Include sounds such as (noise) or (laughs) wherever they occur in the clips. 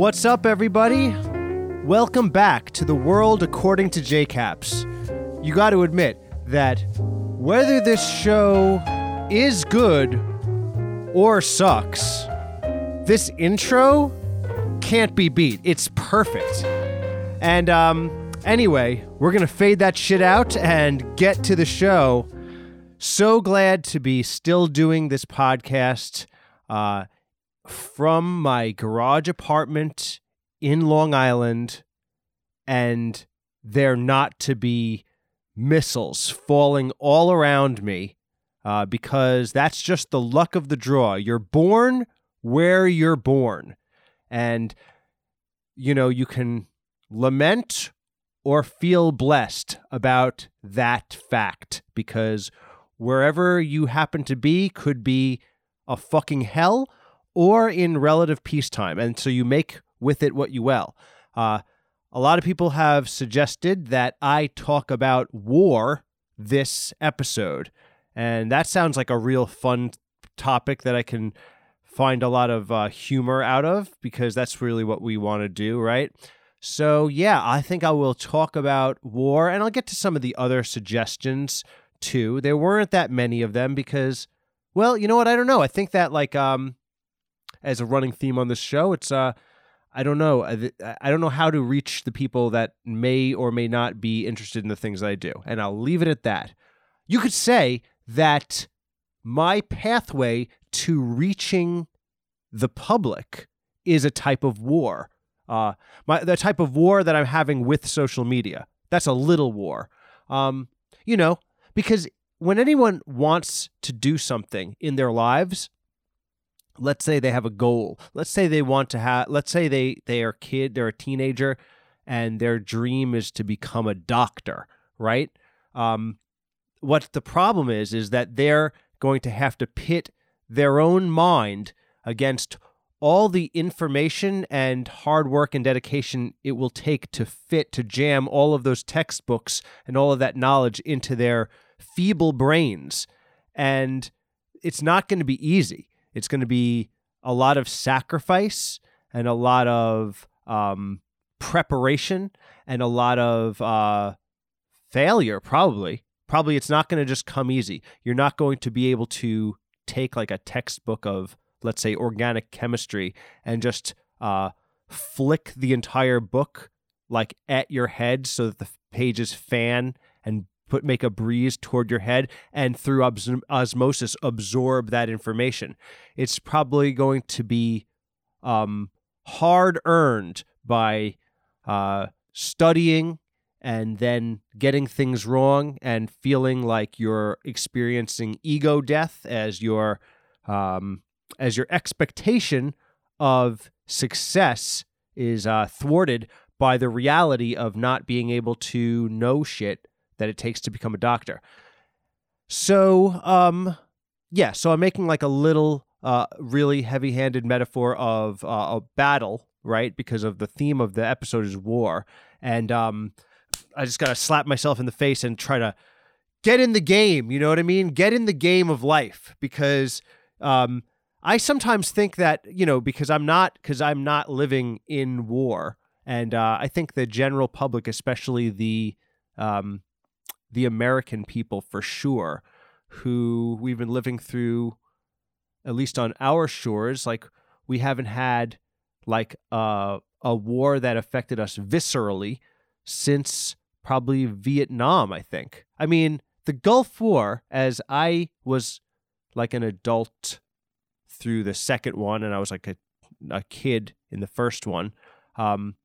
What's up, everybody? Welcome back to the world according to JCaps. You got to admit that whether this show is good or sucks, this intro can't be beat. It's perfect. And um, anyway, we're gonna fade that shit out and get to the show. So glad to be still doing this podcast uh, from my garage apartment in Long Island, and there not to be missiles falling all around me uh, because that's just the luck of the draw. You're born where you're born. And, you know, you can lament or feel blessed about that fact because wherever you happen to be could be a fucking hell or in relative peacetime. And so you make with it what you will. Uh, a lot of people have suggested that I talk about war this episode. And that sounds like a real fun topic that I can find a lot of uh, humor out of because that's really what we want to do, right? So, yeah, I think I will talk about war and I'll get to some of the other suggestions too. There weren't that many of them because, well, you know what? I don't know. I think that, like, um, as a running theme on this show, it's, uh, I don't know. I, I don't know how to reach the people that may or may not be interested in the things I do. And I'll leave it at that. You could say that my pathway to reaching the public is a type of war. Uh, my the type of war that I'm having with social media. That's a little war. Um, you know, because when anyone wants to do something in their lives, let's say they have a goal. Let's say they want to have. Let's say they they are a kid. They're a teenager, and their dream is to become a doctor. Right. Um, what the problem is is that they're going to have to pit their own mind against all the information and hard work and dedication it will take to fit to jam all of those textbooks and all of that knowledge into their feeble brains and it's not going to be easy it's going to be a lot of sacrifice and a lot of um, preparation and a lot of uh, failure probably probably it's not going to just come easy. You're not going to be able to take like a textbook of, let's say, organic chemistry and just uh, flick the entire book like at your head so that the pages fan and put make a breeze toward your head and through os- osmosis absorb that information. It's probably going to be um, hard earned by uh, studying and then getting things wrong and feeling like you're experiencing ego death as your um, as your expectation of success is uh, thwarted by the reality of not being able to know shit that it takes to become a doctor. So, um, yeah, so I'm making like a little, uh, really heavy handed metaphor of uh, a battle, right? Because of the theme of the episode is war. And, um, I just gotta slap myself in the face and try to get in the game. You know what I mean? Get in the game of life because um, I sometimes think that you know because I'm not because I'm not living in war, and uh, I think the general public, especially the um, the American people for sure, who we've been living through, at least on our shores, like we haven't had like a a war that affected us viscerally since probably Vietnam, I think. I mean, the Gulf War, as I was like an adult through the second one, and I was like a, a kid in the first one, um,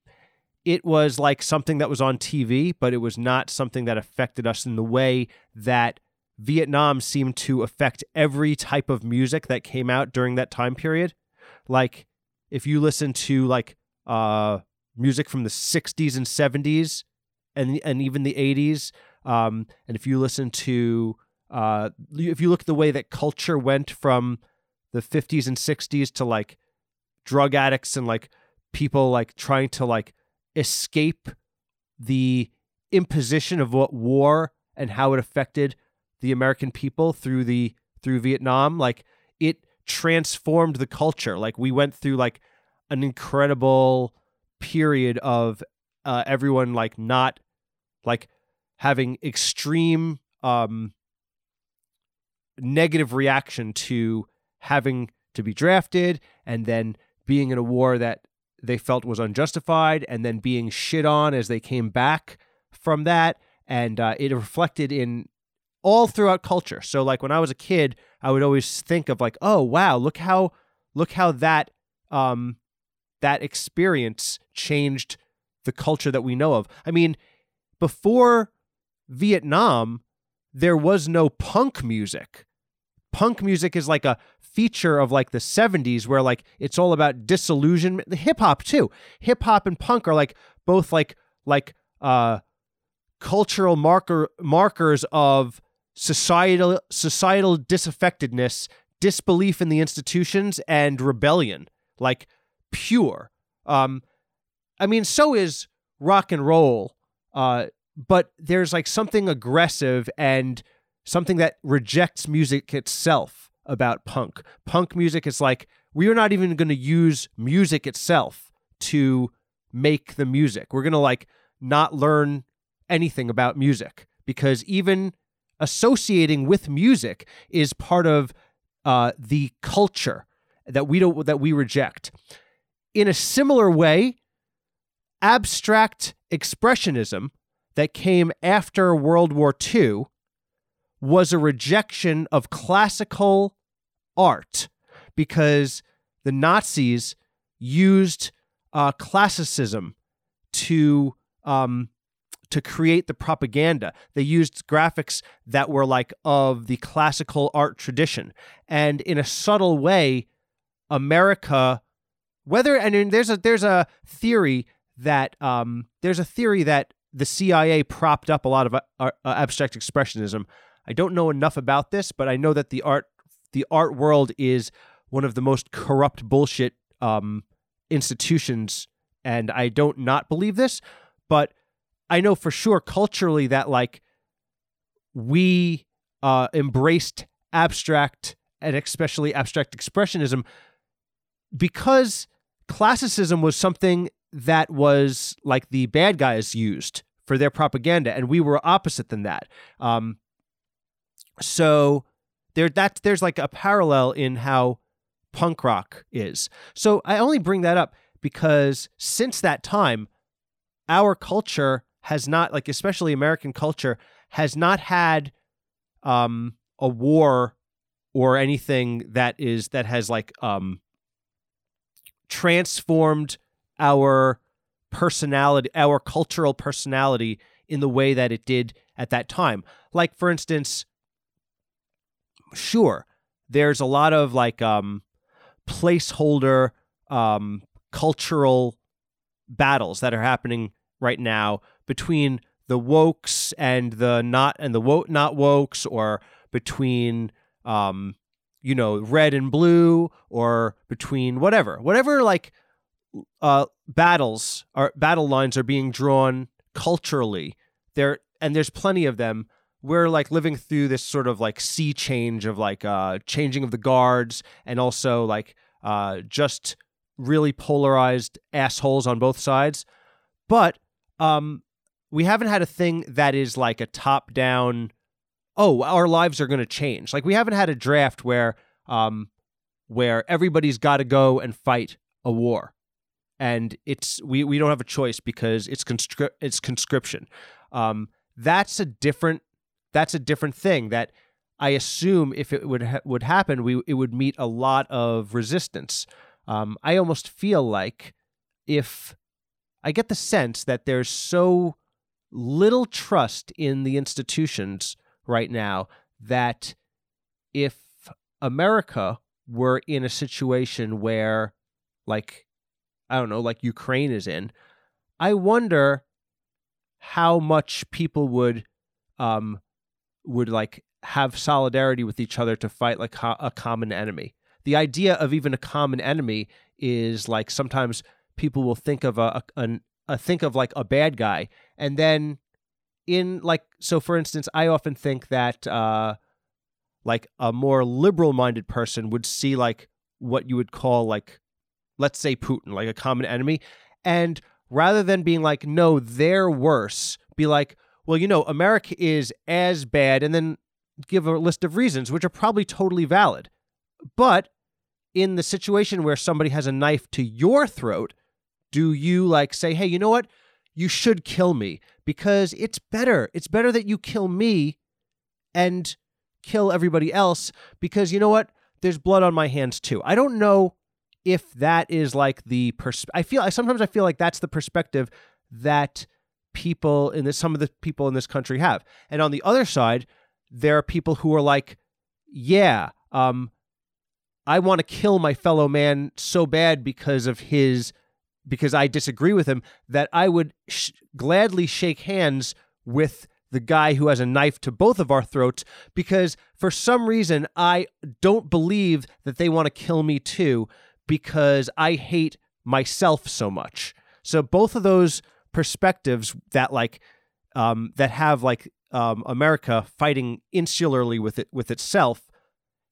it was like something that was on TV, but it was not something that affected us in the way that Vietnam seemed to affect every type of music that came out during that time period. Like, if you listen to like uh, music from the 60s and 70s and and even the 80s um, and if you listen to uh, if you look at the way that culture went from the 50s and 60s to like drug addicts and like people like trying to like escape the imposition of what war and how it affected the American people through the through Vietnam. Like it transformed the culture. Like we went through like an incredible period of uh, everyone like not like having extreme um negative reaction to having to be drafted and then being in a war that they felt was unjustified and then being shit on as they came back from that. And uh, it reflected in all throughout culture. So like when i was a kid i would always think of like oh wow look how look how that um that experience changed the culture that we know of. I mean before vietnam there was no punk music. Punk music is like a feature of like the 70s where like it's all about disillusionment the hip hop too. Hip hop and punk are like both like like uh cultural marker markers of societal societal disaffectedness disbelief in the institutions and rebellion like pure. Um i mean so is rock and roll uh but there's like something aggressive and something that rejects music itself about punk. Punk music is like we are not even going to use music itself to make the music. We're going to like not learn anything about music because even associating with music is part of uh, the culture that we don't that we reject. In a similar way, abstract expressionism that came after World War II was a rejection of classical art because the Nazis used uh, classicism to um, to create the propaganda. They used graphics that were like of the classical art tradition, and in a subtle way, America, whether and there's a there's a theory that um, there's a theory that the CIA propped up a lot of uh, uh, abstract expressionism. I don't know enough about this, but I know that the art the art world is one of the most corrupt bullshit um, institutions, and I don't not believe this, but I know for sure culturally that like we uh, embraced abstract and especially abstract expressionism because classicism was something that was like the bad guys used for their propaganda, and we were opposite than that. Um, so there, that there's like a parallel in how punk rock is. So I only bring that up because since that time, our culture has not, like especially American culture, has not had um, a war or anything that is that has like um, transformed our personality, our cultural personality in the way that it did at that time. Like, for instance, sure, there's a lot of like um, placeholder um, cultural battles that are happening right now between the wokes and the not and the woke not wokes or between um you know red and blue or between whatever. Whatever like uh, battles or battle lines are being drawn culturally there and there's plenty of them we're like living through this sort of like sea change of like uh changing of the guards and also like uh just really polarized assholes on both sides. But um we haven't had a thing that is like a top down oh our lives are going to change. Like we haven't had a draft where um where everybody's got to go and fight a war. And it's we we don't have a choice because it's conscri- it's conscription. Um, that's a different that's a different thing that I assume if it would ha- would happen, we it would meet a lot of resistance. Um, I almost feel like if I get the sense that there's so little trust in the institutions right now that if America were in a situation where like I don't know, like Ukraine is in, I wonder how much people would um would like have solidarity with each other to fight like a common enemy. The idea of even a common enemy is like sometimes people will think of a, a, a think of like a bad guy and then in like so for instance I often think that uh like a more liberal minded person would see like what you would call like let's say Putin, like a common enemy. And rather than being like, no, they're worse, be like, well, you know, America is as bad, and then give a list of reasons, which are probably totally valid. But in the situation where somebody has a knife to your throat, do you like say, hey, you know what? You should kill me because it's better. It's better that you kill me and kill everybody else because you know what? There's blood on my hands too. I don't know if that is like the pers- I feel I sometimes I feel like that's the perspective that people in this some of the people in this country have. And on the other side, there are people who are like, yeah, um, I want to kill my fellow man so bad because of his because I disagree with him that I would sh- gladly shake hands with the guy who has a knife to both of our throats because for some reason I don't believe that they want to kill me too because I hate myself so much. So both of those perspectives that like um, that have like um, America fighting insularly with it with itself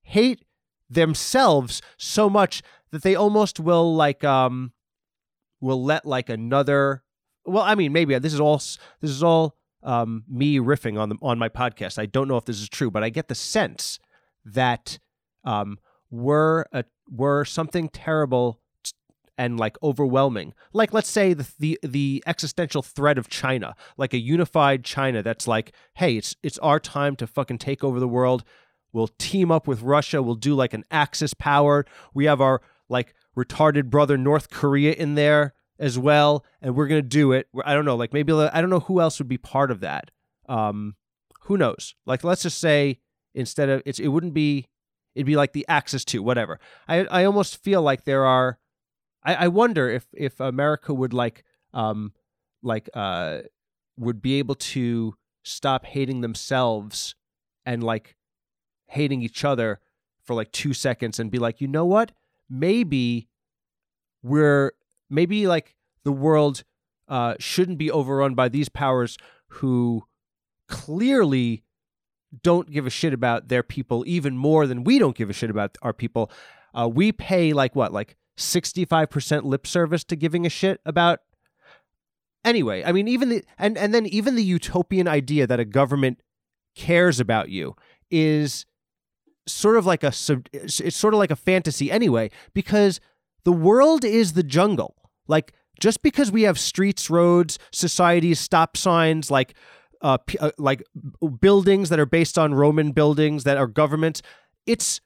hate themselves so much that they almost will like um will let like another well i mean maybe this is all this is all um me riffing on the on my podcast. I don't know if this is true but i get the sense that um were a were something terrible and like overwhelming like let's say the, the the existential threat of china like a unified china that's like hey it's it's our time to fucking take over the world We'll team up with Russia. We'll do like an Axis power. We have our like retarded brother North Korea in there as well, and we're gonna do it. I don't know, like maybe I don't know who else would be part of that. Um, who knows? Like let's just say instead of it's it wouldn't be it'd be like the Axis two, whatever. I I almost feel like there are. I, I wonder if if America would like um like uh would be able to stop hating themselves and like hating each other for like two seconds and be like, you know what? Maybe we're maybe like the world uh, shouldn't be overrun by these powers who clearly don't give a shit about their people even more than we don't give a shit about our people. Uh, we pay like what, like 65% lip service to giving a shit about. Anyway, I mean, even the, and, and then even the utopian idea that a government cares about you is sort of like a it's sort of like a fantasy anyway because the world is the jungle. Like just because we have streets, roads, societies, stop signs, like uh, uh, like buildings that are based on Roman buildings that are governments, it's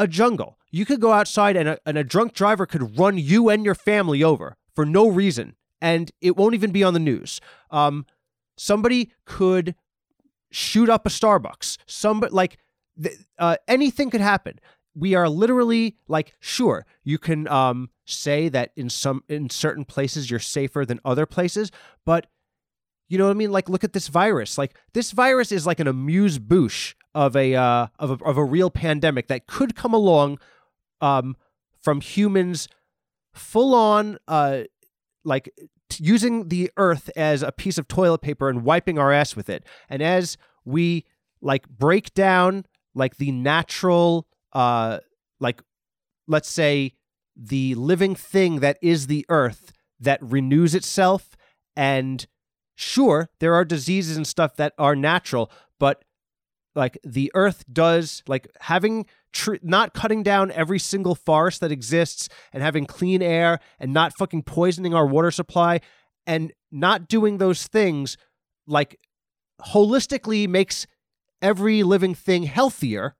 a jungle. You could go outside and a, and a drunk driver could run you and your family over for no reason, and it won't even be on the news. Um, somebody could shoot up a Starbucks. Somebody like uh, anything could happen. We are literally like, sure, you can um, say that in some in certain places you're safer than other places, but you know what I mean? Like, look at this virus. Like, this virus is like an amuse bouche of a uh, of a of a real pandemic that could come along um, from humans full on uh, like t- using the earth as a piece of toilet paper and wiping our ass with it. And as we like break down like the natural uh like let's say the living thing that is the earth that renews itself and sure there are diseases and stuff that are natural but like the earth does like having tr- not cutting down every single forest that exists and having clean air and not fucking poisoning our water supply and not doing those things like holistically makes every living thing healthier.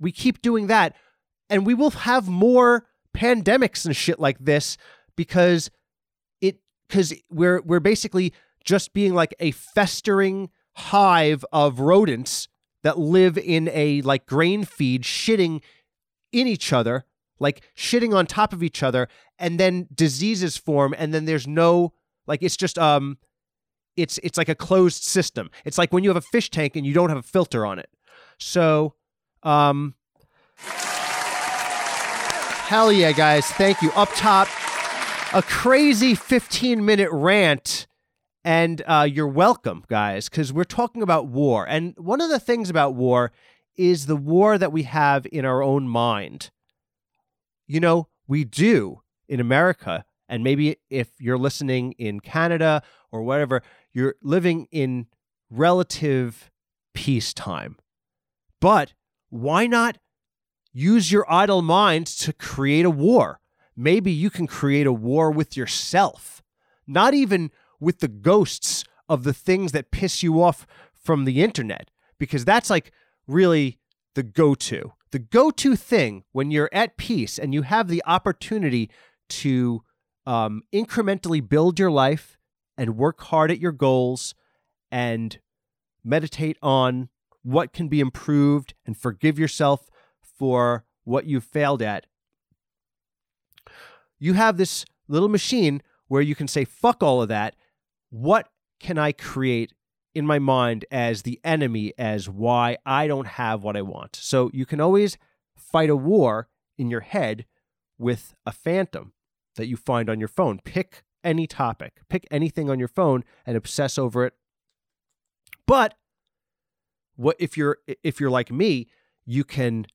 We keep doing that, and we will have more pandemics and shit like this because it because we're we're basically just being like a festering hive of rodents that live in a like grain feed shitting in each other like shitting on top of each other and then diseases form and then there's no like it's just um it's it's like a closed system. It's like when you have a fish tank and you don't have a filter on it. So, um, hell yeah, guys! Thank you. Up top, a crazy 15 minute rant, and uh, you're welcome, guys, because we're talking about war. And one of the things about war is the war that we have in our own mind. You know, we do in America, and maybe if you're listening in Canada or whatever, you're living in relative peacetime. But why not use your idle mind to create a war? Maybe you can create a war with yourself, not even with the ghosts of the things that piss you off from the internet, because that's like really the go to. The go to thing when you're at peace and you have the opportunity to um, incrementally build your life and work hard at your goals and meditate on what can be improved and forgive yourself for what you failed at. You have this little machine where you can say, fuck all of that. What can I create in my mind as the enemy as why I don't have what I want? So you can always fight a war in your head with a phantom that you find on your phone. Pick any topic, pick anything on your phone and obsess over it. But what if you're if you're like me, you can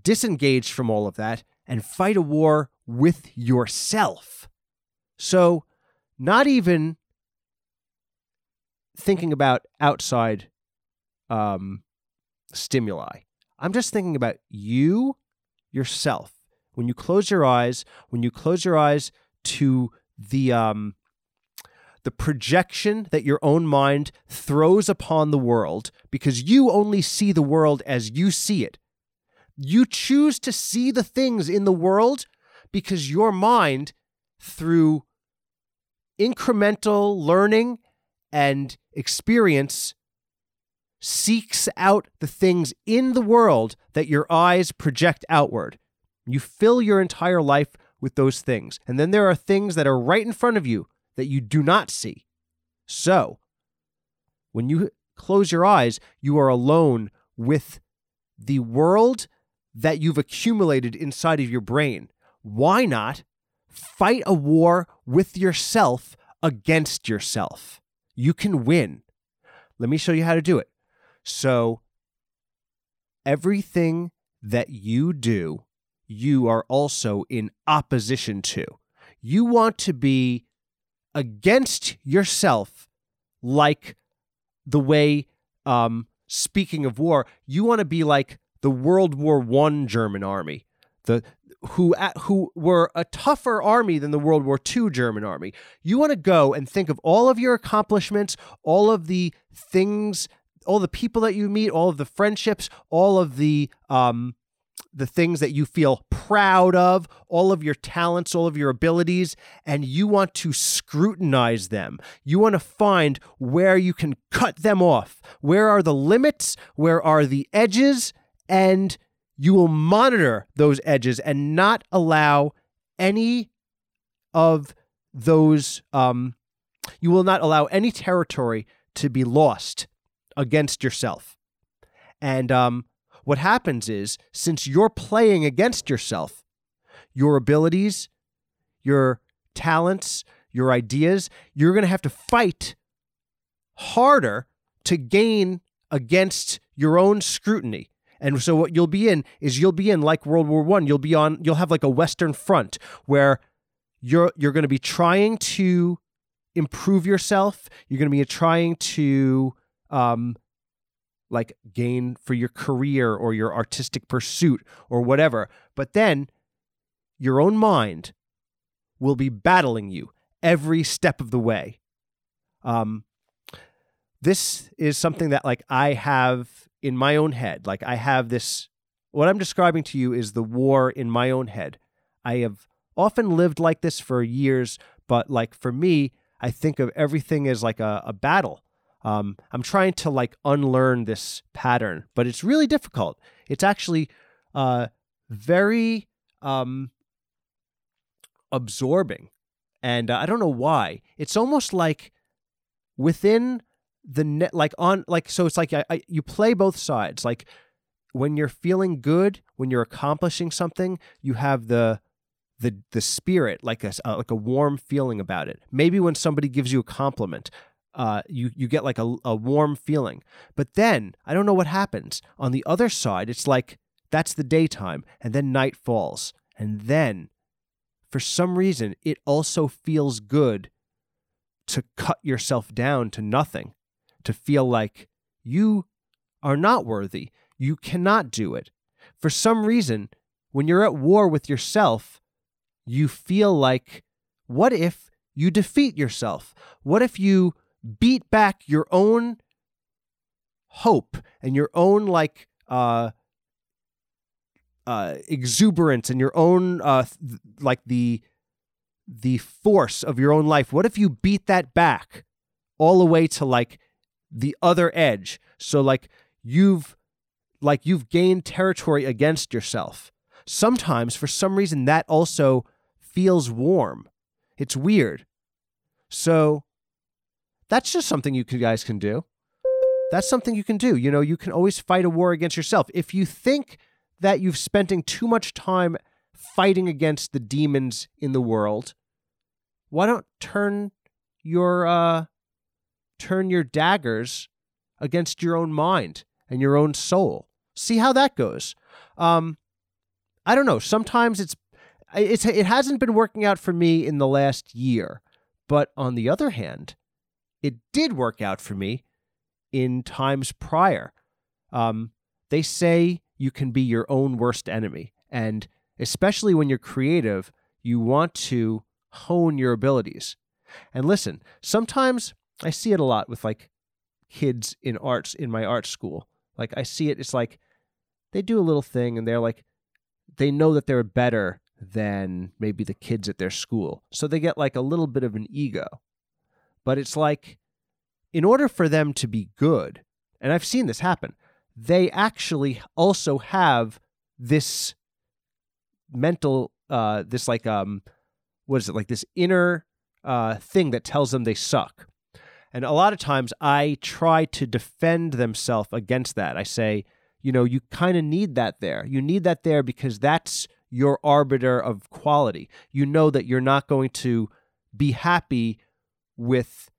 disengage from all of that and fight a war with yourself. So, not even thinking about outside um, stimuli. I'm just thinking about you, yourself. When you close your eyes, when you close your eyes to the um, the projection that your own mind throws upon the world, because you only see the world as you see it. You choose to see the things in the world because your mind, through incremental learning and experience, seeks out the things in the world that your eyes project outward. You fill your entire life with those things. And then there are things that are right in front of you that you do not see. So, when you close your eyes, you are alone with the world that you've accumulated inside of your brain. Why not fight a war with yourself against yourself? You can win. Let me show you how to do it. So, everything that you do, you are also in opposition to. You want to be against yourself, like the way, um, speaking of war, you want to be like the World War One German army, the who at, who were a tougher army than the World War II German army. You want to go and think of all of your accomplishments, all of the things, all the people that you meet, all of the friendships, all of the um, the things that you feel proud of, all of your talents, all of your abilities, and you want to scrutinize them. You want to find where you can cut them off. Where are the limits? Where are the edges? and you will monitor those edges and not allow any of those um, you will not allow any territory to be lost against yourself. And um, what happens is since you're playing against yourself your abilities your talents your ideas you're going to have to fight harder to gain against your own scrutiny and so what you'll be in is you'll be in like World War One. You'll be on. You'll have like a Western Front where you're you're going to be trying to improve yourself. You're going to be trying to um, like gain for your career or your artistic pursuit or whatever. But then your own mind will be battling you every step of the way. Um, this is something that like I have in my own head. Like I have this, what I'm describing to you is the war in my own head. I have often lived like this for years, but like for me, I think of everything as like a, a battle. Um, I'm trying to like unlearn this pattern, but it's really difficult. It's actually uh, very um, absorbing. And uh, I don't know why. It's almost like within the net like on like so it's like I, I, you play both sides. Like when you're feeling good when you're accomplishing something you have the the the spirit like a uh, like a warm feeling about it. Maybe when somebody gives you a compliment uh, you you get like a, a warm feeling. But then i don't know what happens. On the other side it's like that's the daytime and then night falls. And then for some reason, it also feels good to cut yourself down to nothing, to feel like you are not worthy. You cannot do it. For some reason, when you're at war with yourself, you feel like, what if you defeat yourself? What if you beat back your own hope and your own, like, uh, uh, exuberance and your own uh, th- like the the force of your own life what if you beat that back all the way to like the other edge. So like you've like you've gained territory against yourself. Sometimes for some reason that also feels warm. It's weird. So that's just something you guys can do. That's something you can do. You know you can always fight a war against yourself. If you think that you've spending too much time fighting against the demons in the world, why don't turn your uh turn your daggers against your own mind and your own soul. See how that goes. Um I don't know, sometimes it's it's it hasn't been working out for me in the last year, but on the other hand, it did work out for me in times prior. Um they say you can be your own worst enemy. And especially when you're creative, you want to hone your abilities. And listen, sometimes I see it a lot with like kids in arts in my art school. Like I see it, it's like they do a little thing and they're like, they know that they're better than maybe the kids at their school. So they get like a little bit of an ego. But it's like, in order for them to be good, and I've seen this happen, they actually also have this mental uh this like um what is it like this inner uh thing that tells them they suck and a lot of times i try to defend themselves against that i say you know you kind of need that there you need that there because that's your arbiter of quality you know that you're not going to be happy with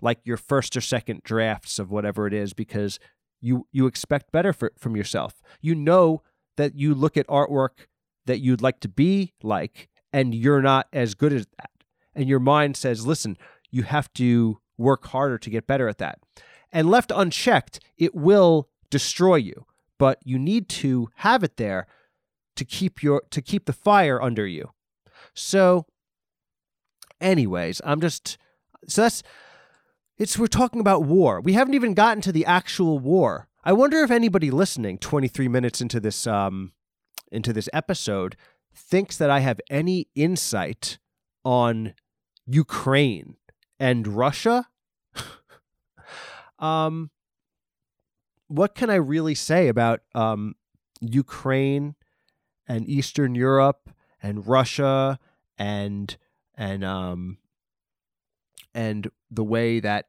like your first or second drafts of whatever it is because you you expect better for, from yourself. You know that you look at artwork that you'd like to be like and you're not as good as that. And your mind says, "Listen, you have to work harder to get better at that." And left unchecked, it will destroy you. But you need to have it there to keep your to keep the fire under you. So anyways, I'm just so that's it's we're talking about war. We haven't even gotten to the actual war. I wonder if anybody listening 23 minutes into this um into this episode thinks that I have any insight on Ukraine and Russia. (laughs) um what can I really say about um Ukraine and Eastern Europe and Russia and and um and the way that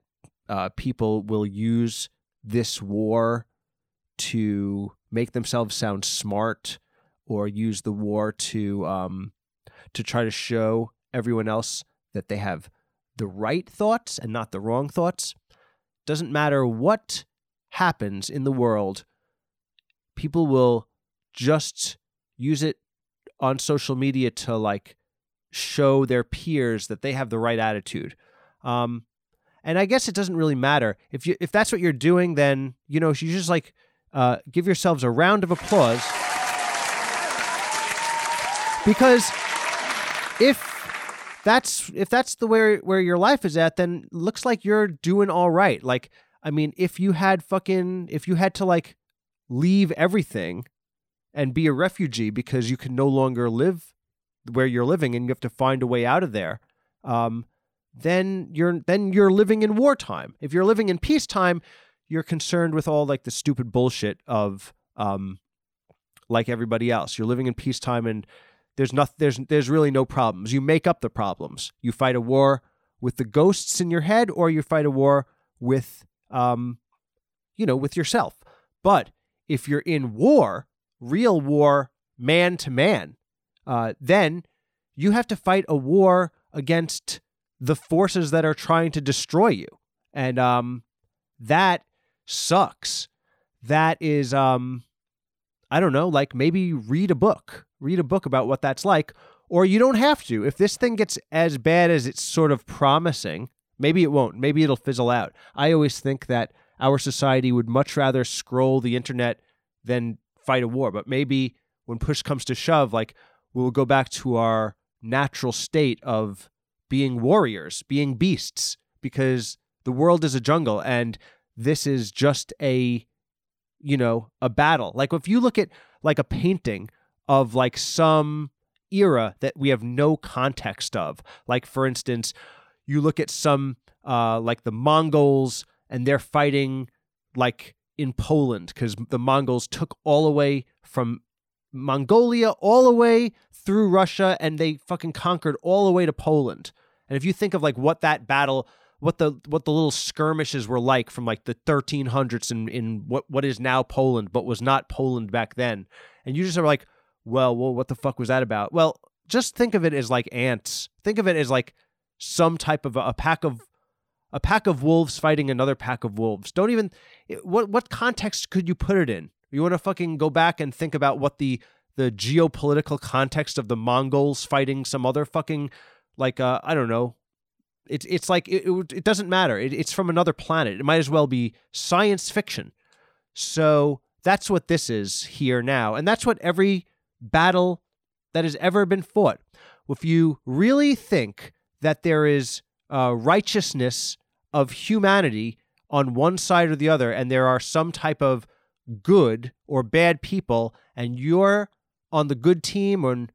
uh, people will use this war to make themselves sound smart or use the war to um, to try to show everyone else that they have the right thoughts and not the wrong thoughts. Doesn't matter what happens in the world, people will just use it on social media to like show their peers that they have the right attitude. Um, and I guess it doesn't really matter if you if that's what you're doing. Then you know you just like uh, give yourselves a round of applause because if that's if that's the where where your life is at, then looks like you're doing all right. Like I mean, if you had fucking if you had to like leave everything and be a refugee because you can no longer live where you're living and you have to find a way out of there. Um, then you're then you're living in wartime. If you're living in peacetime, you're concerned with all like the stupid bullshit of um like everybody else. You're living in peacetime and there's not there's there's really no problems. You make up the problems. You fight a war with the ghosts in your head or you fight a war with um you know, with yourself. But if you're in war, real war, man to man, uh, then you have to fight a war against the forces that are trying to destroy you. And um that sucks. That is um I don't know, like maybe read a book. Read a book about what that's like or you don't have to. If this thing gets as bad as it's sort of promising, maybe it won't. Maybe it'll fizzle out. I always think that our society would much rather scroll the internet than fight a war. But maybe when push comes to shove, like we'll go back to our natural state of being warriors, being beasts, because the world is a jungle and this is just a you know a battle like if you look at like a painting of like some era that we have no context of. Like, for instance, you look at some, uh, like the Mongols, and they're fighting like in Poland because the Mongols took all the way from Mongolia all the way through Russia and they fucking conquered all the way to Poland. And if you think of like what that battle, what the what the little skirmishes were like from like the 1300s in in what what is now Poland but was not Poland back then, and you just are like, well, well, what the fuck was that about? Well, just think of it as like ants. Think of it as like some type of a, a pack of a pack of wolves fighting another pack of wolves. Don't even what what context could you put it in? You want to fucking go back and think about what the the geopolitical context of the Mongols fighting some other fucking like uh I don't know. It's it's like it it, it doesn't matter. It, it's from another planet. It might as well be science fiction. So that's what this is here now, and that's what every battle that has ever been fought. If you really think that there is uh, righteousness of humanity on one side or the other, and there are some type of good or bad people, and you're on the good team or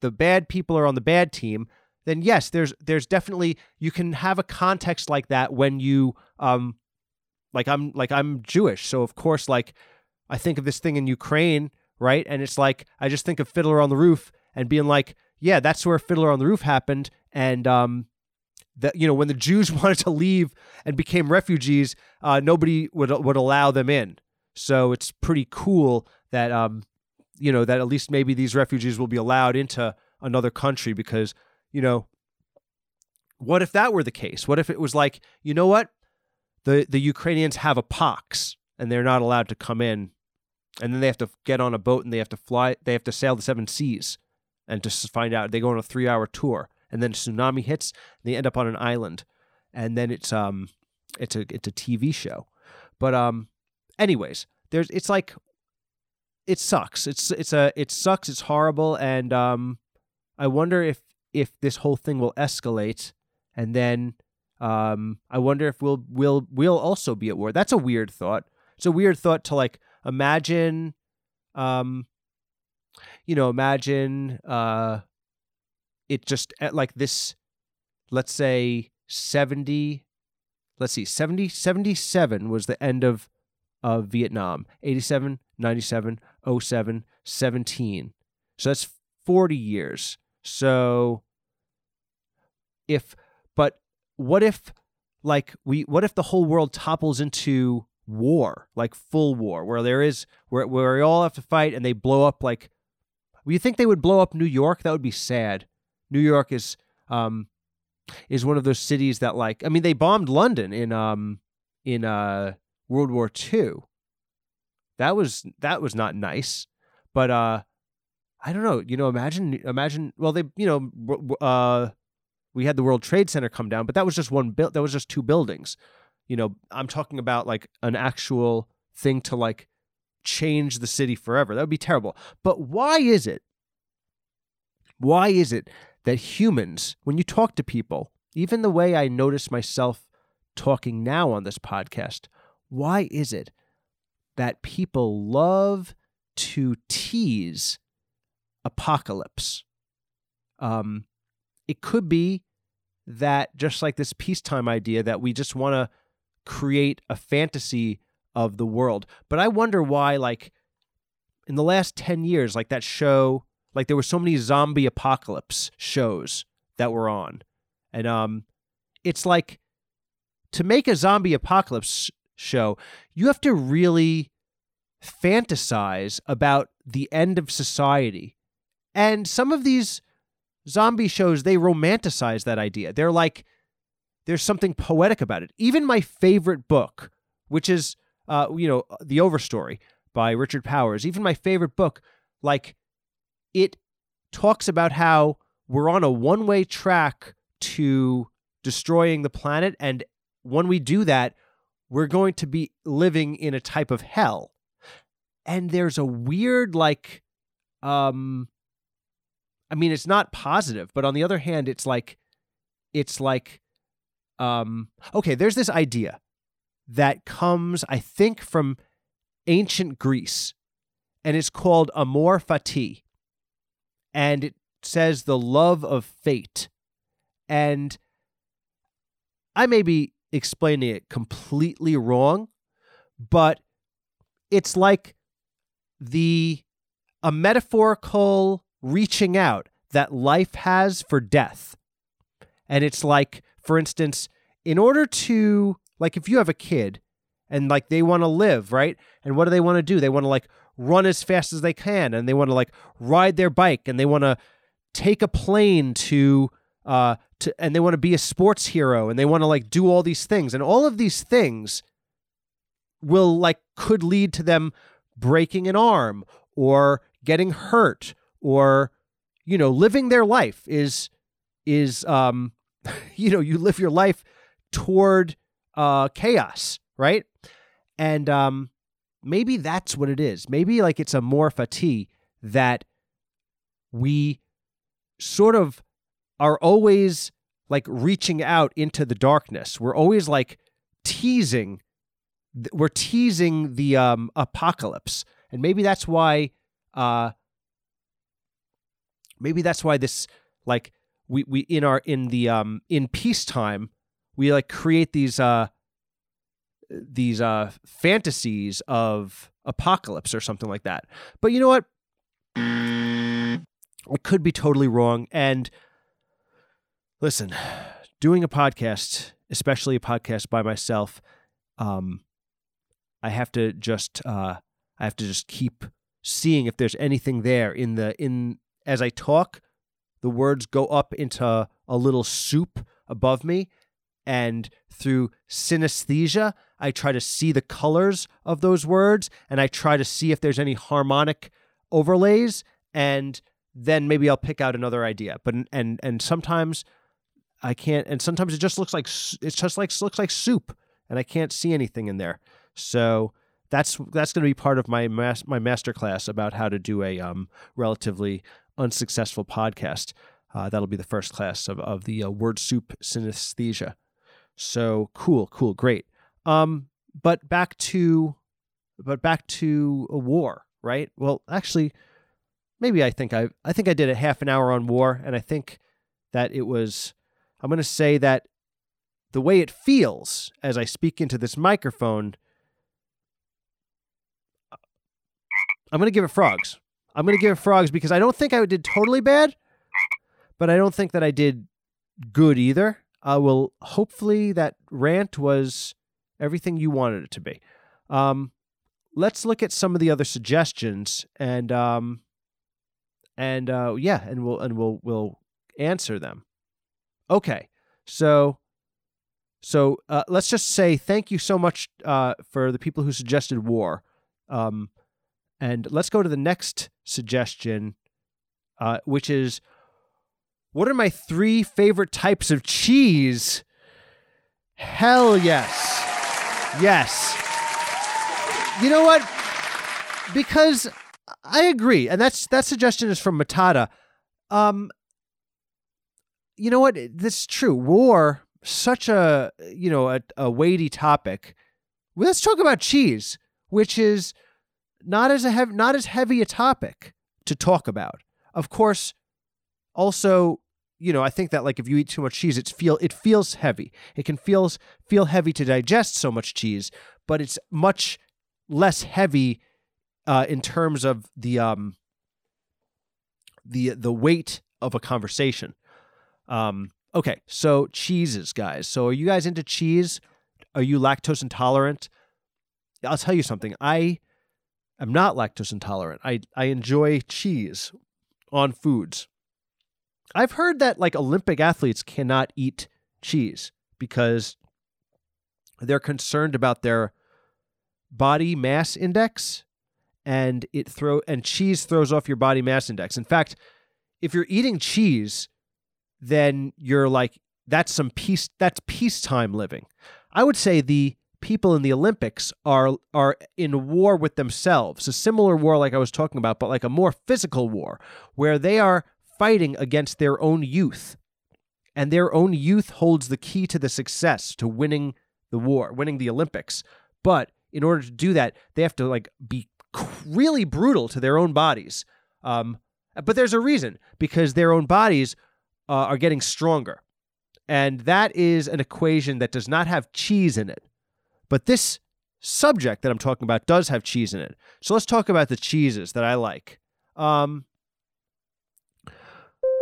the bad people are on the bad team, then yes, there's there's definitely you can have a context like that when you um like I'm like I'm Jewish, so of course like I think of this thing in Ukraine right? And it's like I just think of Fiddler on the Roof and being like, yeah, that's where Fiddler on the Roof happened, and um, that you know when the Jews (laughs) wanted to leave and became refugees, uh, nobody would would allow them in. So it's pretty cool that um, you know that at least maybe these refugees will be allowed into another country because you know what if that were the case? What if it was like you know what the the Ukrainians have a pox and they're not allowed to come in and then they have to get on a boat and they have to fly. They have to sail the seven seas, and to find out they go on a three-hour tour, and then a tsunami hits, and they end up on an island, and then it's um, it's a it's a TV show, but um, anyways, there's it's like, it sucks. It's it's a it sucks. It's horrible, and um, I wonder if if this whole thing will escalate, and then um, I wonder if we'll we'll we'll also be at war. That's a weird thought. It's a weird thought to like imagine um you know imagine uh it just at like this let's say 70 let's see 70 77 was the end of of Vietnam. 87 97 07 17 so that's 40 years. So if but what if like we what if the whole world topples into war, like full war, where there is where where we all have to fight and they blow up like you think they would blow up New York? That would be sad. New York is um is one of those cities that like I mean they bombed London in um in uh World War II. That was that was not nice. But uh I don't know, you know, imagine imagine well they you know uh we had the World Trade Center come down, but that was just one build that was just two buildings you know, I'm talking about like an actual thing to like change the city forever. That would be terrible. But why is it? Why is it that humans, when you talk to people, even the way I notice myself talking now on this podcast, why is it that people love to tease apocalypse? Um, it could be that just like this peacetime idea that we just want to create a fantasy of the world. But I wonder why, like, in the last 10 years, like that show, like there were so many zombie apocalypse shows that were on. And um it's like to make a zombie apocalypse show, you have to really fantasize about the end of society. And some of these zombie shows, they romanticize that idea. They're like, there's something poetic about it. Even my favorite book, which is uh, you know, The Overstory by Richard Powers, even my favorite book, like it talks about how we're on a one way track to destroying the planet. And when we do that, we're going to be living in a type of hell. And there's a weird, like, um, I mean, it's not positive, but on the other hand, it's like, it's like, um, okay, there's this idea that comes, I think, from ancient Greece, and it's called amor fati, and it says the love of fate, and I may be explaining it completely wrong, but it's like the a metaphorical reaching out that life has for death. And it's like, for instance, in order to, like, if you have a kid and like they want to live, right? And what do they want to do? They want to like run as fast as they can and they want to like ride their bike and they want to take a plane to, uh, to, and they want to be a sports hero and they want to like do all these things. And all of these things will like could lead to them breaking an arm or getting hurt or you know living their life is is um (laughs) you know you live your life toward uh chaos right? And um maybe that's what it is. Maybe like it's amor that we sort of are always like reaching out into the darkness. We're always like teasing we're teasing the um apocalypse. And maybe that's why uh maybe that's why this like we we in our in the um in peacetime we like create these uh these uh fantasies of apocalypse or something like that. But you know what? I could be totally wrong and listen, doing a podcast, especially a podcast by myself, um I have to just uh I have to just keep seeing if there's anything there in the in as I talk, the words go up into a little soup above me. And through synesthesia, I try to see the colors of those words and I try to see if there's any harmonic overlays. And then maybe I'll pick out another idea. But, and, and sometimes I can't, and sometimes it just looks like, it's just like, looks like soup and I can't see anything in there. So, that's that's going to be part of my mas- my master class about how to do a um, relatively unsuccessful podcast. Uh, that'll be the first class of, of the uh, word soup synesthesia. So cool, cool, great. Um, but back to, but back to a war, right? Well, actually, maybe I think I I think I did a half an hour on war, and I think that it was. I'm going to say that the way it feels as I speak into this microphone. I'm going to give it frogs. I'm going to give it frogs because I don't think I did totally bad, but I don't think that I did good either. Uh, well, hopefully that rant was everything you wanted it to be. Um, let's look at some of the other suggestions and um, and uh, yeah, and we'll and we'll we'll answer them. Okay, so so uh, let's just say thank you so much uh, for the people who suggested war. Um, and let's go to the next suggestion, uh, which is what are my three favorite types of cheese? Hell yes. Yes. You know what? Because I agree, and that's that suggestion is from Matata. Um, you know what? This is true. War, such a you know a, a weighty topic. Let's talk about cheese, which is not as a hev- not as heavy a topic to talk about. Of course, also, you know, I think that like if you eat too much cheese, it's feel it feels heavy. It can feels feel heavy to digest so much cheese, but it's much less heavy uh, in terms of the um the the weight of a conversation. Um, okay, so cheeses, guys. So are you guys into cheese? Are you lactose intolerant? I'll tell you something. I am not lactose intolerant. I, I enjoy cheese on foods. I've heard that like Olympic athletes cannot eat cheese because they're concerned about their body mass index and it throw and cheese throws off your body mass index. In fact, if you're eating cheese, then you're like that's some peace that's peacetime living. I would say the people in the Olympics are are in war with themselves, a similar war like I was talking about, but like a more physical war where they are fighting against their own youth. And their own youth holds the key to the success to winning the war, winning the Olympics. But in order to do that, they have to like be really brutal to their own bodies. Um, but there's a reason because their own bodies uh, are getting stronger. And that is an equation that does not have cheese in it. But this subject that I'm talking about does have cheese in it. So let's talk about the cheeses that I like. Um,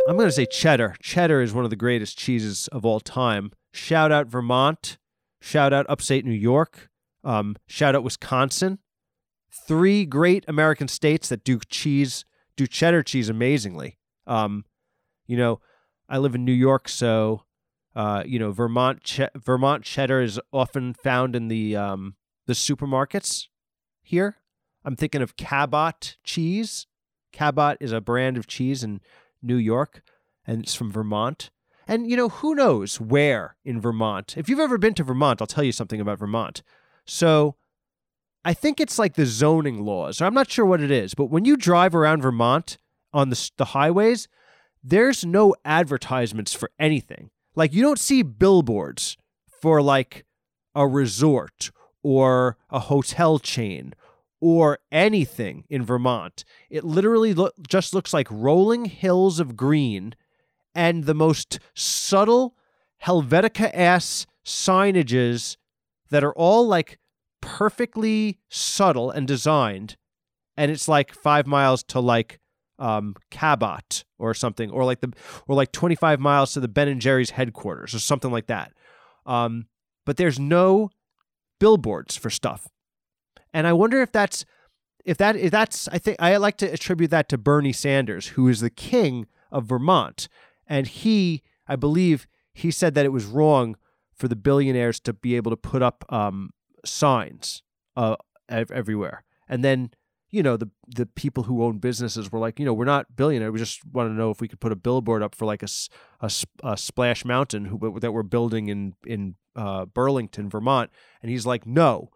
I'm going to say cheddar. Cheddar is one of the greatest cheeses of all time. Shout out Vermont. Shout out upstate New York. Um, shout out Wisconsin. Three great American states that do cheese, do cheddar cheese amazingly. Um, you know, I live in New York, so uh, you know, Vermont Vermont cheddar is often found in the um, the supermarkets here. I'm thinking of Cabot cheese. Cabot is a brand of cheese in New York, and it's from Vermont. And you know, who knows where in Vermont? If you've ever been to Vermont, I'll tell you something about Vermont. So, I think it's like the zoning laws. I'm not sure what it is, but when you drive around Vermont on the the highways, there's no advertisements for anything. Like you don't see billboards for like a resort or a hotel chain or anything in Vermont. It literally lo- just looks like rolling hills of green and the most subtle Helvetica ass signages that are all like perfectly subtle and designed. And it's like five miles to like um, Cabot or something, or like the or like 25 miles to the Ben and Jerry's headquarters or something like that. Um, but there's no billboards for stuff, and I wonder if that's if that if that's I think I like to attribute that to Bernie Sanders, who is the king of Vermont, and he I believe he said that it was wrong for the billionaires to be able to put up um, signs uh, everywhere, and then you know the the people who own businesses were like you know we're not billionaire we just want to know if we could put a billboard up for like a, a, a splash mountain who, that we're building in in uh, burlington vermont. And he's like no.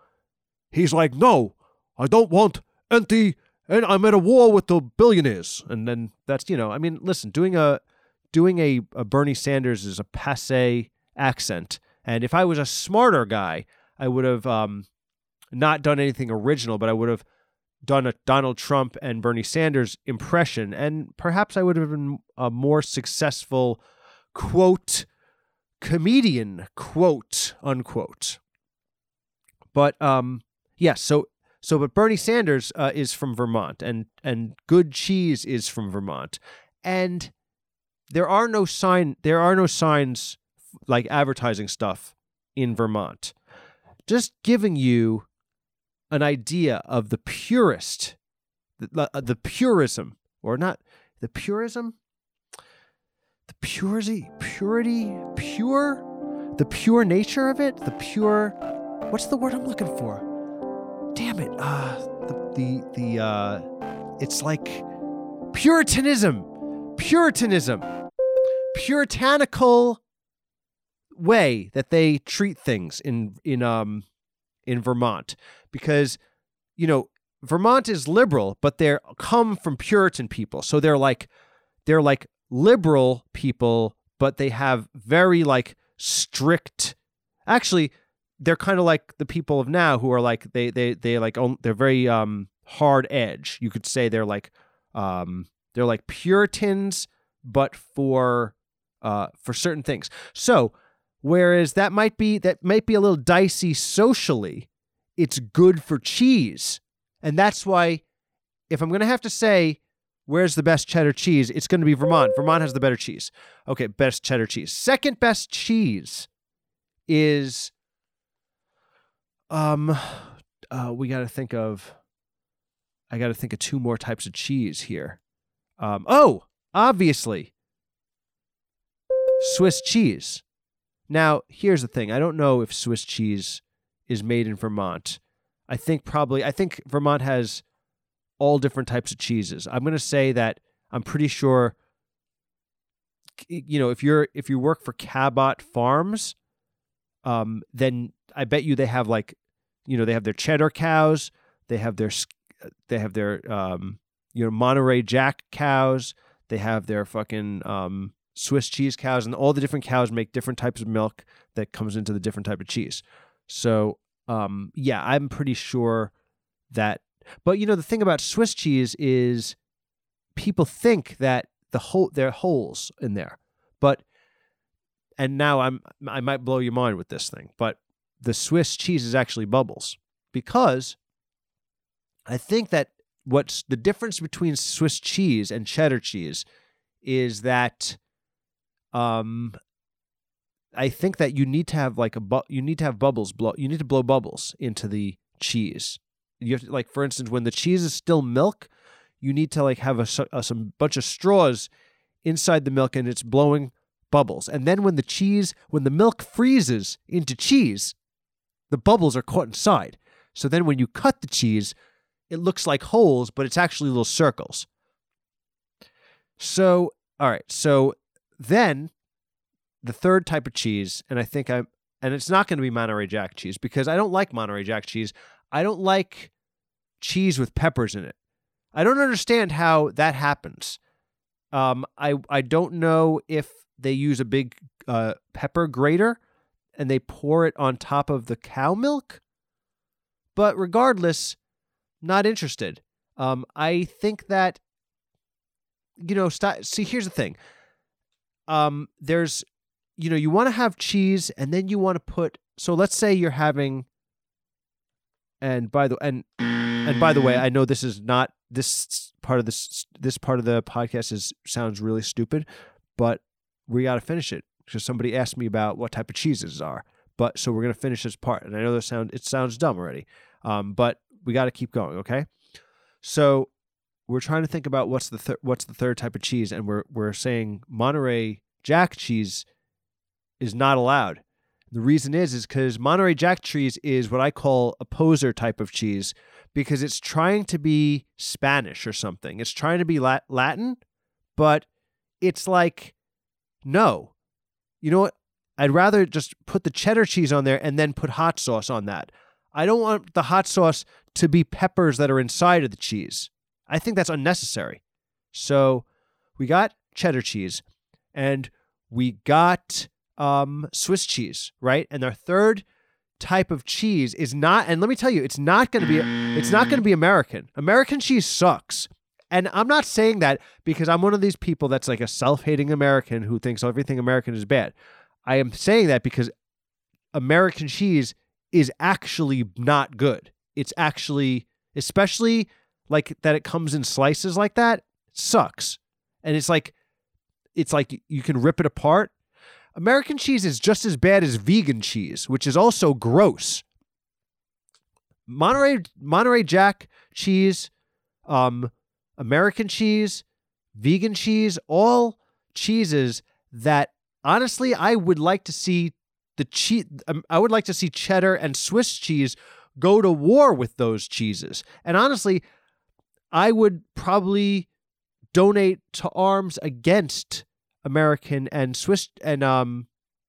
He's like no i don't want empty and i'm at a war with the billionaires. And then that's you know i mean listen doing a doing a, a bernie sanders is a passe accent. And if i was a smarter guy i would have um, not done anything original but i would have done a Donald Trump and Bernie Sanders impression, and perhaps I would have been a more successful quote comedian quote unquote. But um, yes, yeah, so so but Bernie Sanders uh, is from Vermont, and and good cheese is from Vermont, and there are no sign there are no signs like advertising stuff in Vermont. Just giving you an idea of the purest, the, uh, the purism, or not the purism, the purity, purity, pure, the pure nature of it, the pure. What's the word I'm looking for? Damn it! Uh, the the the uh, it's like puritanism, puritanism, puritanical way that they treat things in in um in Vermont because you know Vermont is liberal, but they come from Puritan people, so they're like they're like liberal people, but they have very like strict. Actually, they're kind of like the people of now who are like they they they like they're very um hard edge. You could say they're like um they're like Puritans, but for uh for certain things. So whereas that might be that might be a little dicey socially it's good for cheese. And that's why, if I'm going to have to say, where's the best cheddar cheese, it's going to be Vermont. Vermont has the better cheese. Okay, best cheddar cheese. Second best cheese is, um, uh, we got to think of, I got to think of two more types of cheese here. Um, oh, obviously, Swiss cheese. Now, here's the thing I don't know if Swiss cheese is made in Vermont. I think probably I think Vermont has all different types of cheeses. I'm going to say that I'm pretty sure you know, if you're if you work for Cabot Farms, um, then I bet you they have like, you know, they have their cheddar cows, they have their they have their um, you know Monterey Jack cows, they have their fucking um, Swiss cheese cows, and all the different cows make different types of milk that comes into the different type of cheese. So um, yeah, I'm pretty sure that. But you know, the thing about Swiss cheese is people think that the whole there are holes in there, but and now I'm I might blow your mind with this thing, but the Swiss cheese is actually bubbles because I think that what's the difference between Swiss cheese and cheddar cheese is that um I think that you need to have like a bu- you need to have bubbles blow you need to blow bubbles into the cheese. You have to, like for instance when the cheese is still milk, you need to like have a, a some bunch of straws inside the milk and it's blowing bubbles. And then when the cheese when the milk freezes into cheese, the bubbles are caught inside. So then when you cut the cheese, it looks like holes, but it's actually little circles. So, all right. So then the third type of cheese, and I think I'm, and it's not going to be Monterey Jack cheese because I don't like Monterey Jack cheese. I don't like cheese with peppers in it. I don't understand how that happens. Um, I I don't know if they use a big uh, pepper grater and they pour it on top of the cow milk. But regardless, not interested. Um, I think that you know, st- see, here's the thing. Um, there's you know, you want to have cheese and then you want to put so let's say you're having and by the and and by the way, I know this is not this part of this this part of the podcast is sounds really stupid, but we got to finish it because somebody asked me about what type of cheeses are. But so we're gonna finish this part, and I know this sound it sounds dumb already, um, but we got to keep going, okay? So we're trying to think about what's the thir- what's the third type of cheese, and we're we're saying Monterey Jack cheese is not allowed. The reason is is because Monterey Jack cheese is what I call a poser type of cheese because it's trying to be Spanish or something. It's trying to be Lat- Latin, but it's like no. You know what? I'd rather just put the cheddar cheese on there and then put hot sauce on that. I don't want the hot sauce to be peppers that are inside of the cheese. I think that's unnecessary. So we got cheddar cheese and we got um, Swiss cheese, right? And our third type of cheese is not and let me tell you it's not going to be it's not going to be American. American cheese sucks. And I'm not saying that because I'm one of these people that's like a self-hating American who thinks everything American is bad. I am saying that because American cheese is actually not good. It's actually, especially like that it comes in slices like that, sucks. And it's like, it's like you can rip it apart. American cheese is just as bad as vegan cheese, which is also gross. Monterey Monterey Jack cheese, um, American cheese, vegan cheese, all cheeses that honestly I would like to see the cheese. Um, I would like to see cheddar and Swiss cheese go to war with those cheeses. And honestly, I would probably donate to arms against American and Swiss and um,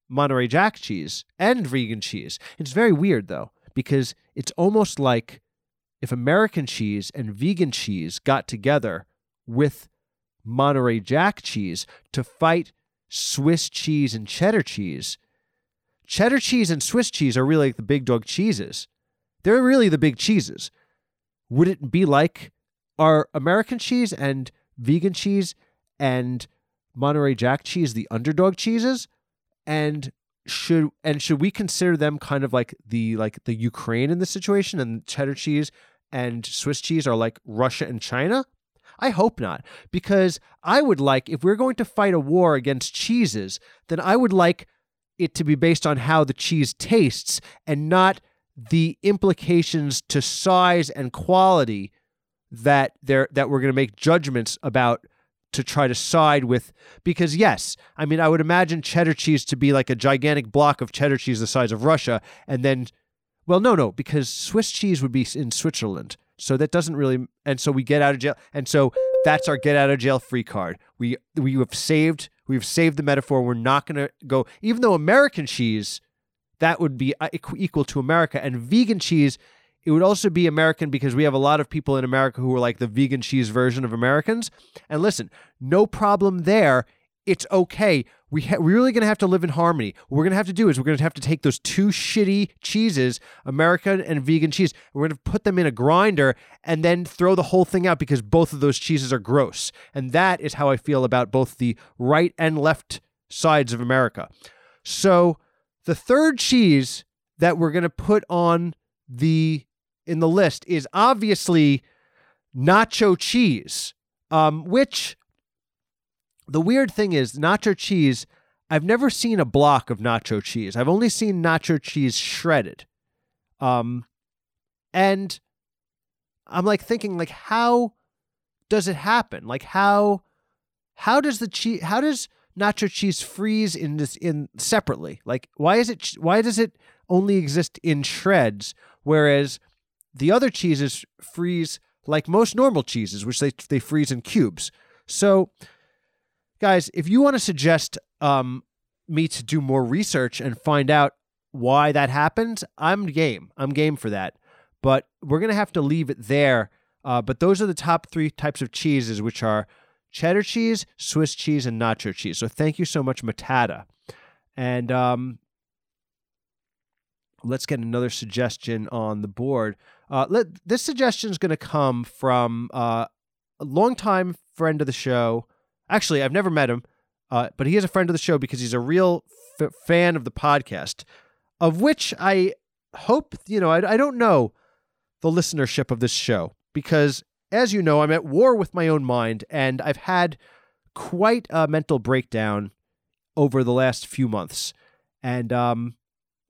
Monterey Jack cheese and vegan cheese. It's very weird though because it's almost like if American cheese and vegan cheese got together with Monterey Jack cheese to fight Swiss cheese and cheddar cheese, cheddar cheese and Swiss cheese are really like the big dog cheeses. They're really the big cheeses. Would it be like our American cheese and vegan cheese and Monterey Jack cheese the underdog cheeses? And should and should we consider them kind of like the like the Ukraine in this situation and cheddar cheese and Swiss cheese are like Russia and China? I hope not, because I would like, if we're going to fight a war against cheeses, then I would like it to be based on how the cheese tastes and not the implications to size and quality that there that we're going to make judgments about to try to side with because yes i mean i would imagine cheddar cheese to be like a gigantic block of cheddar cheese the size of russia and then well no no because swiss cheese would be in switzerland so that doesn't really and so we get out of jail and so That's our get out of jail free card. We we have saved we've saved the metaphor. We're not going to go even though American cheese that would be uh, equal to America and vegan cheese it would also be American because we have a lot of people in America who are like the vegan cheese version of Americans. And listen, no problem there. It's okay. We ha- we're really going to have to live in harmony. What we're going to have to do is we're going to have to take those two shitty cheeses, American and vegan cheese, we're going to put them in a grinder and then throw the whole thing out because both of those cheeses are gross. And that is how I feel about both the right and left sides of America. So the third cheese that we're going to put on the in the list is obviously nacho cheese, um, which the weird thing is nacho cheese. I've never seen a block of nacho cheese. I've only seen nacho cheese shredded. Um, and I'm like thinking like how does it happen? Like how how does the cheese how does nacho cheese freeze in this in separately? Like why is it why does it only exist in shreds whereas the other cheeses freeze like most normal cheeses, which they they freeze in cubes. So, guys, if you want to suggest um, me to do more research and find out why that happens, I'm game. I'm game for that. But we're gonna have to leave it there. Uh, but those are the top three types of cheeses, which are cheddar cheese, Swiss cheese, and nacho cheese. So thank you so much, Matata. And um, let's get another suggestion on the board. Uh, let, this suggestion is going to come from uh, a longtime friend of the show. Actually, I've never met him, uh, but he is a friend of the show because he's a real f- fan of the podcast, of which I hope, you know, I, I don't know the listenership of this show because, as you know, I'm at war with my own mind and I've had quite a mental breakdown over the last few months. And um,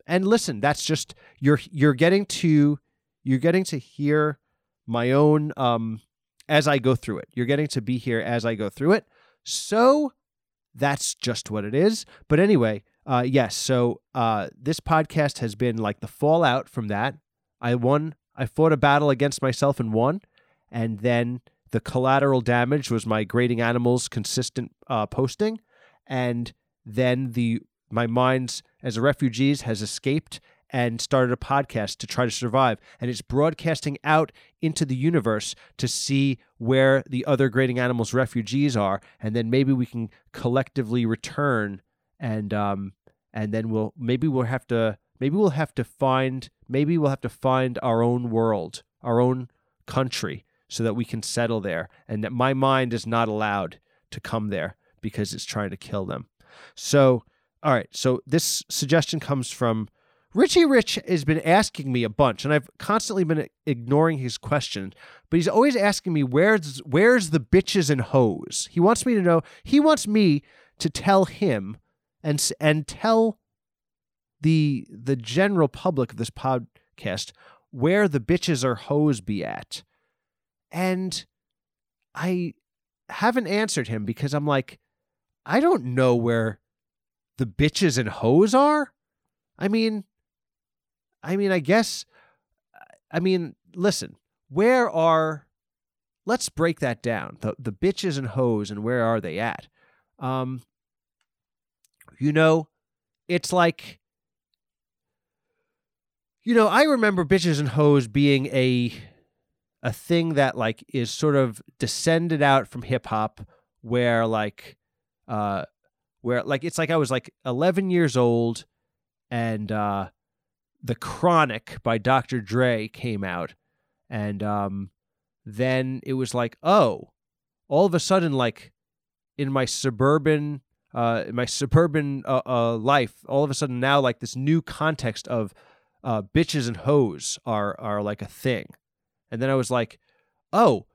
and listen, that's just you're you're getting to you're getting to hear my own um as I go through it. You're getting to be here as I go through it. So that's just what it is. But anyway, uh yes, so uh this podcast has been like the fallout from that. I won I fought a battle against myself and won, and then the collateral damage was my grading animals consistent uh, posting, and then the my minds as a refugees has escaped and started a podcast to try to survive. And it's broadcasting out into the universe to see where the other grading animals refugees are. And then maybe we can collectively return and um and then we'll maybe we'll have to maybe we'll have to find maybe we'll have to find our own world, our own country so that we can settle there and that my mind is not allowed to come there because it's trying to kill them. So all right. So this suggestion comes from Richie Rich has been asking me a bunch, and I've constantly been ignoring his questions. But he's always asking me where's where's the bitches and hoes. He wants me to know. He wants me to tell him and and tell the the general public of this podcast where the bitches or hoes be at. And I haven't answered him because I'm like, I don't know where the bitches and hoes are? I mean, I mean, I guess, I mean, listen, where are, let's break that down. The, the bitches and hoes and where are they at? Um, you know, it's like, you know, I remember bitches and hoes being a, a thing that like is sort of descended out from hip hop where like, uh, where like it's like I was like 11 years old and uh The Chronic by Dr. Dre came out and um then it was like oh all of a sudden like in my suburban uh in my suburban uh, uh life all of a sudden now like this new context of uh bitches and hoes are are like a thing and then I was like oh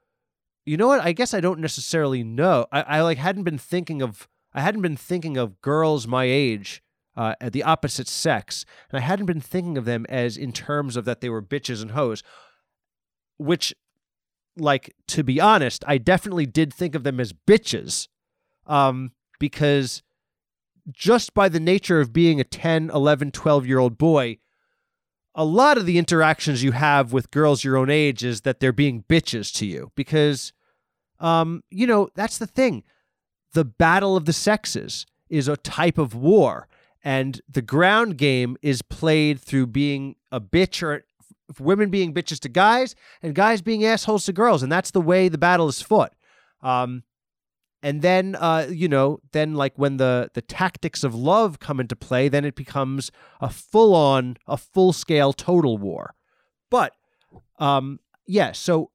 you know what I guess I don't necessarily know I, I like hadn't been thinking of I hadn't been thinking of girls my age uh, at the opposite sex, and I hadn't been thinking of them as in terms of that they were bitches and hoes, which, like, to be honest, I definitely did think of them as bitches, um, because just by the nature of being a 10, 11, 12 year old boy, a lot of the interactions you have with girls your own age is that they're being bitches to you because um, you know, that's the thing. The battle of the sexes is a type of war, and the ground game is played through being a bitch or women being bitches to guys and guys being assholes to girls, and that's the way the battle is fought. Um, and then, uh, you know, then like when the the tactics of love come into play, then it becomes a full on, a full scale total war. But, um, yeah. So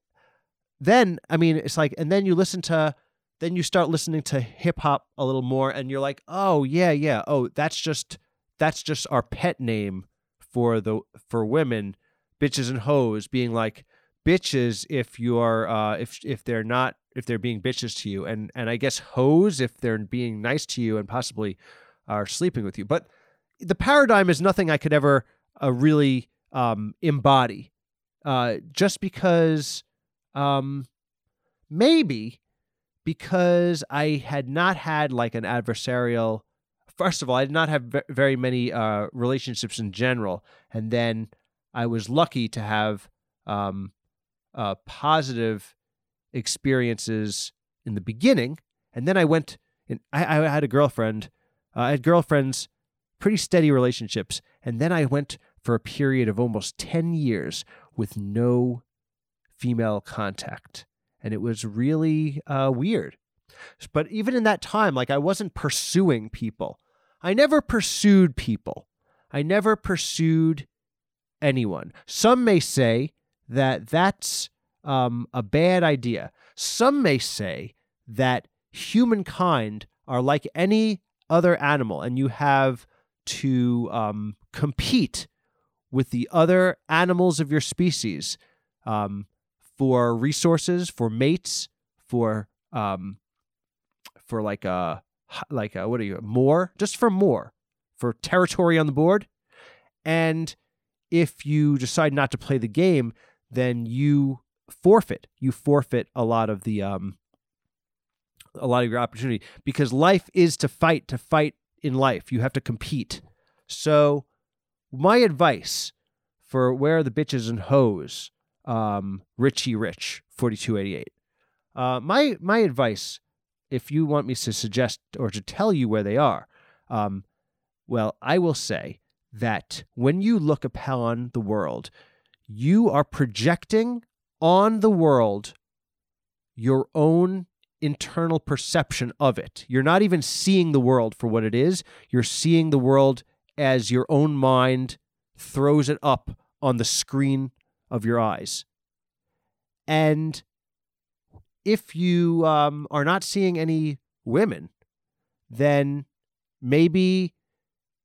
then, I mean, it's like, and then you listen to, then you start listening to hip hop a little more, and you're like, oh yeah, yeah, oh that's just that's just our pet name for the for women, bitches and hoes, being like bitches if you're uh if if they're not if they're being bitches to you and and I guess hoes if they're being nice to you and possibly are sleeping with you. But the paradigm is nothing I could ever uh, really um, embody. Uh, just because um, maybe because I had not had like an adversarial. First of all, I did not have very many uh, relationships in general, and then I was lucky to have um, uh, positive experiences in the beginning, and then I went and I, I had a girlfriend. Uh, I had girlfriends, pretty steady relationships, and then I went for a period of almost ten years with no female contact, and it was really uh, weird. But even in that time, like I wasn't pursuing people. I never pursued people. I never pursued anyone. Some may say that that's um, a bad idea. Some may say that humankind are like any other animal, and you have to um, compete with the other animals of your species um, for resources, for mates, for um, for like a like a, what are you more just for more for territory on the board, and if you decide not to play the game, then you forfeit. You forfeit a lot of the um a lot of your opportunity because life is to fight to fight in life. You have to compete. So my advice for where are the bitches and hoes, um, Richie Rich, 4288. Uh, my my advice, if you want me to suggest or to tell you where they are, um, well, I will say that when you look upon the world, you are projecting on the world your own internal perception of it. You're not even seeing the world for what it is, you're seeing the world as your own mind throws it up on the screen of your eyes. And if you um, are not seeing any women, then maybe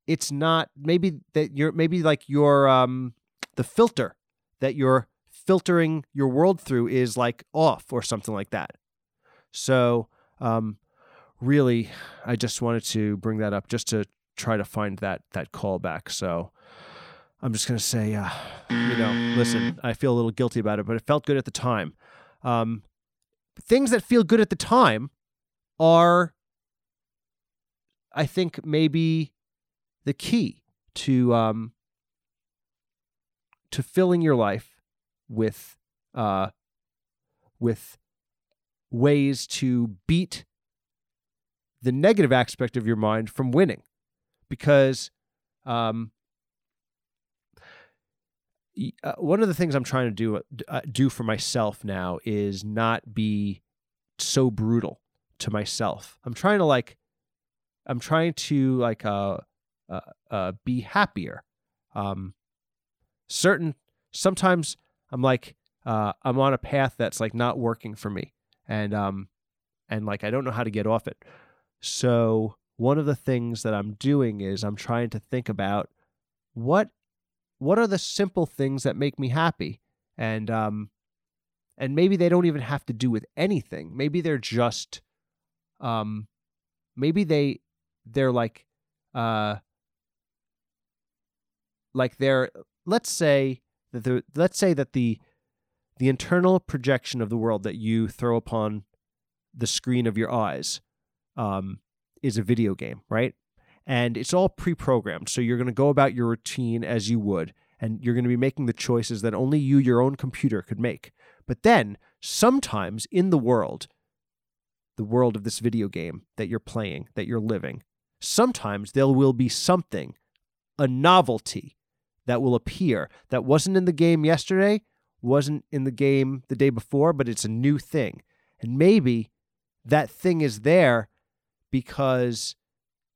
it's not maybe that you're maybe like your um the filter that you're filtering your world through is like off or something like that. So, um, really, I just wanted to bring that up just to try to find that that callback. So, I'm just gonna say, uh, you know, listen, I feel a little guilty about it, but it felt good at the time. Um, things that feel good at the time are, I think, maybe the key to um, to filling your life with uh, with ways to beat the negative aspect of your mind from winning, because um, uh, one of the things I'm trying to do uh, do for myself now is not be so brutal to myself. I'm trying to like, I'm trying to like uh, uh, uh be happier. Um, certain sometimes I'm like, uh, I'm on a path that's like not working for me, and um, and like I don't know how to get off it. So one of the things that I'm doing is I'm trying to think about what what are the simple things that make me happy, and um, and maybe they don't even have to do with anything. Maybe they're just, um, maybe they they're like, uh, like they're let's say that the let's say that the the internal projection of the world that you throw upon the screen of your eyes um, is a video game, right? And it's all pre-programmed, so you're going to go about your routine as you would, and you're going to be making the choices that only you, your own computer, could make. But then sometimes in the world, the world of this video game that you're playing, that you're living, sometimes there will be something, a novelty that will appear that wasn't in the game yesterday, wasn't in the game the day before, but it's a new thing. And maybe that thing is there because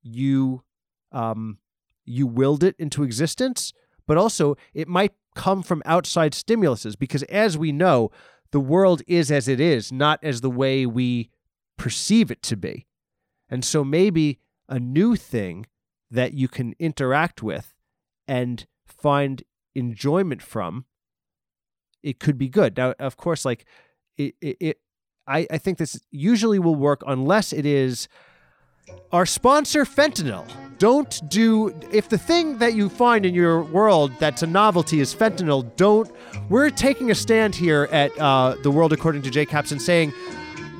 you um, you willed it into existence, but also it might come from outside stimuluses because as we know, the world is as it is, not as the way we perceive it to be. And so maybe a new thing that you can interact with and find enjoyment from, it could be good. Now, of course, like it, it, it I, I think this usually will work unless it is our sponsor, fentanyl. Don't do, if the thing that you find in your world that's a novelty is fentanyl, don't, we're taking a stand here at uh, The World According to Jay Caps and saying,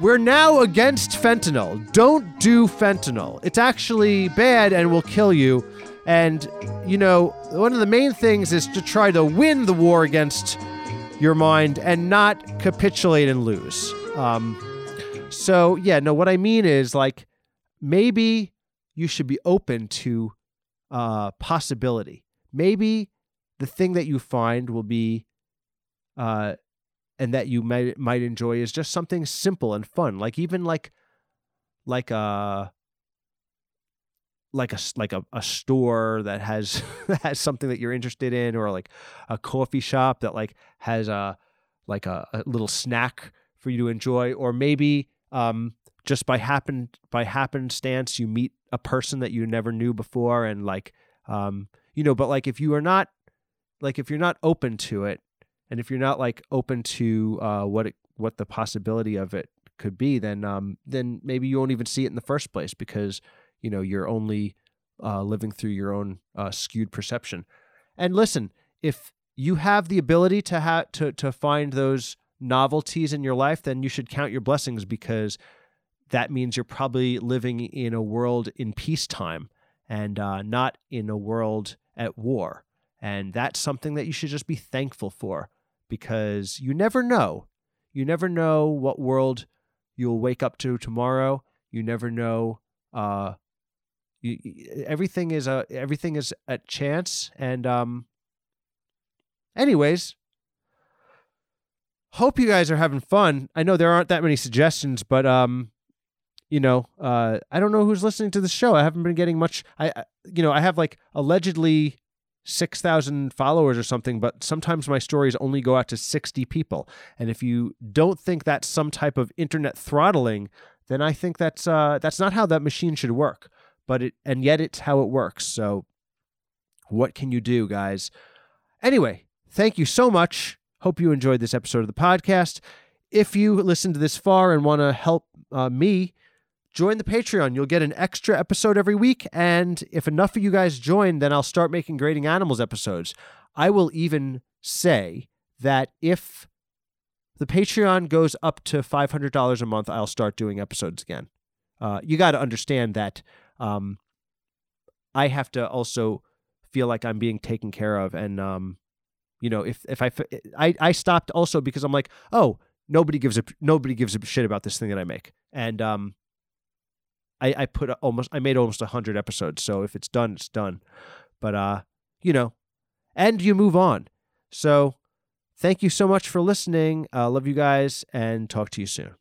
we're now against fentanyl. Don't do fentanyl. It's actually bad and will kill you. And, you know, one of the main things is to try to win the war against your mind and not capitulate and lose. Um, so, yeah, no, what I mean is like maybe you should be open to uh, possibility. Maybe the thing that you find will be uh, and that you might might enjoy is just something simple and fun like even like like a like a like a, a store that has (laughs) has something that you're interested in or like a coffee shop that like has a like a, a little snack for you to enjoy or maybe um just by happen by happenstance you meet a person that you never knew before and like um you know but like if you are not like if you're not open to it and if you're not like open to uh, what it, what the possibility of it could be, then um, then maybe you won't even see it in the first place because you know you're only uh, living through your own uh, skewed perception. And listen, if you have the ability to have to to find those novelties in your life, then you should count your blessings because that means you're probably living in a world in peacetime and uh, not in a world at war. And that's something that you should just be thankful for because you never know. You never know what world you'll wake up to tomorrow. You never know. Uh, you, everything is a everything is a chance. And um, anyways, hope you guys are having fun. I know there aren't that many suggestions, but um, you know, uh, I don't know who's listening to the show. I haven't been getting much. I, you know, I have like allegedly 6,000 followers or something, but sometimes my stories only go out to 60 people. And if you don't think that's some type of internet throttling, then I think that's uh, that's not how that machine should work. But it and yet it's how it works. So what can you do, guys? Anyway, thank you so much. Hope you enjoyed this episode of the podcast. If you listened to this far and want to help uh, me join the Patreon. You'll get an extra episode every week. And if enough of you guys join, then I'll start making Grading Animals episodes. I will even say that if the Patreon goes up to $500 a month, I'll start doing episodes again. Uh, you got to understand that um, I have to also feel like I'm being taken care of. And, um, you know, if, if I, I, I stopped also because I'm like, oh, nobody gives a, nobody gives a shit about this thing that I make. And, um, I, I put almost I made almost hundred episodes, so if it's done, it's done. But uh, you know, and you move on. So thank you so much for listening. Uh, love you guys, and talk to you soon.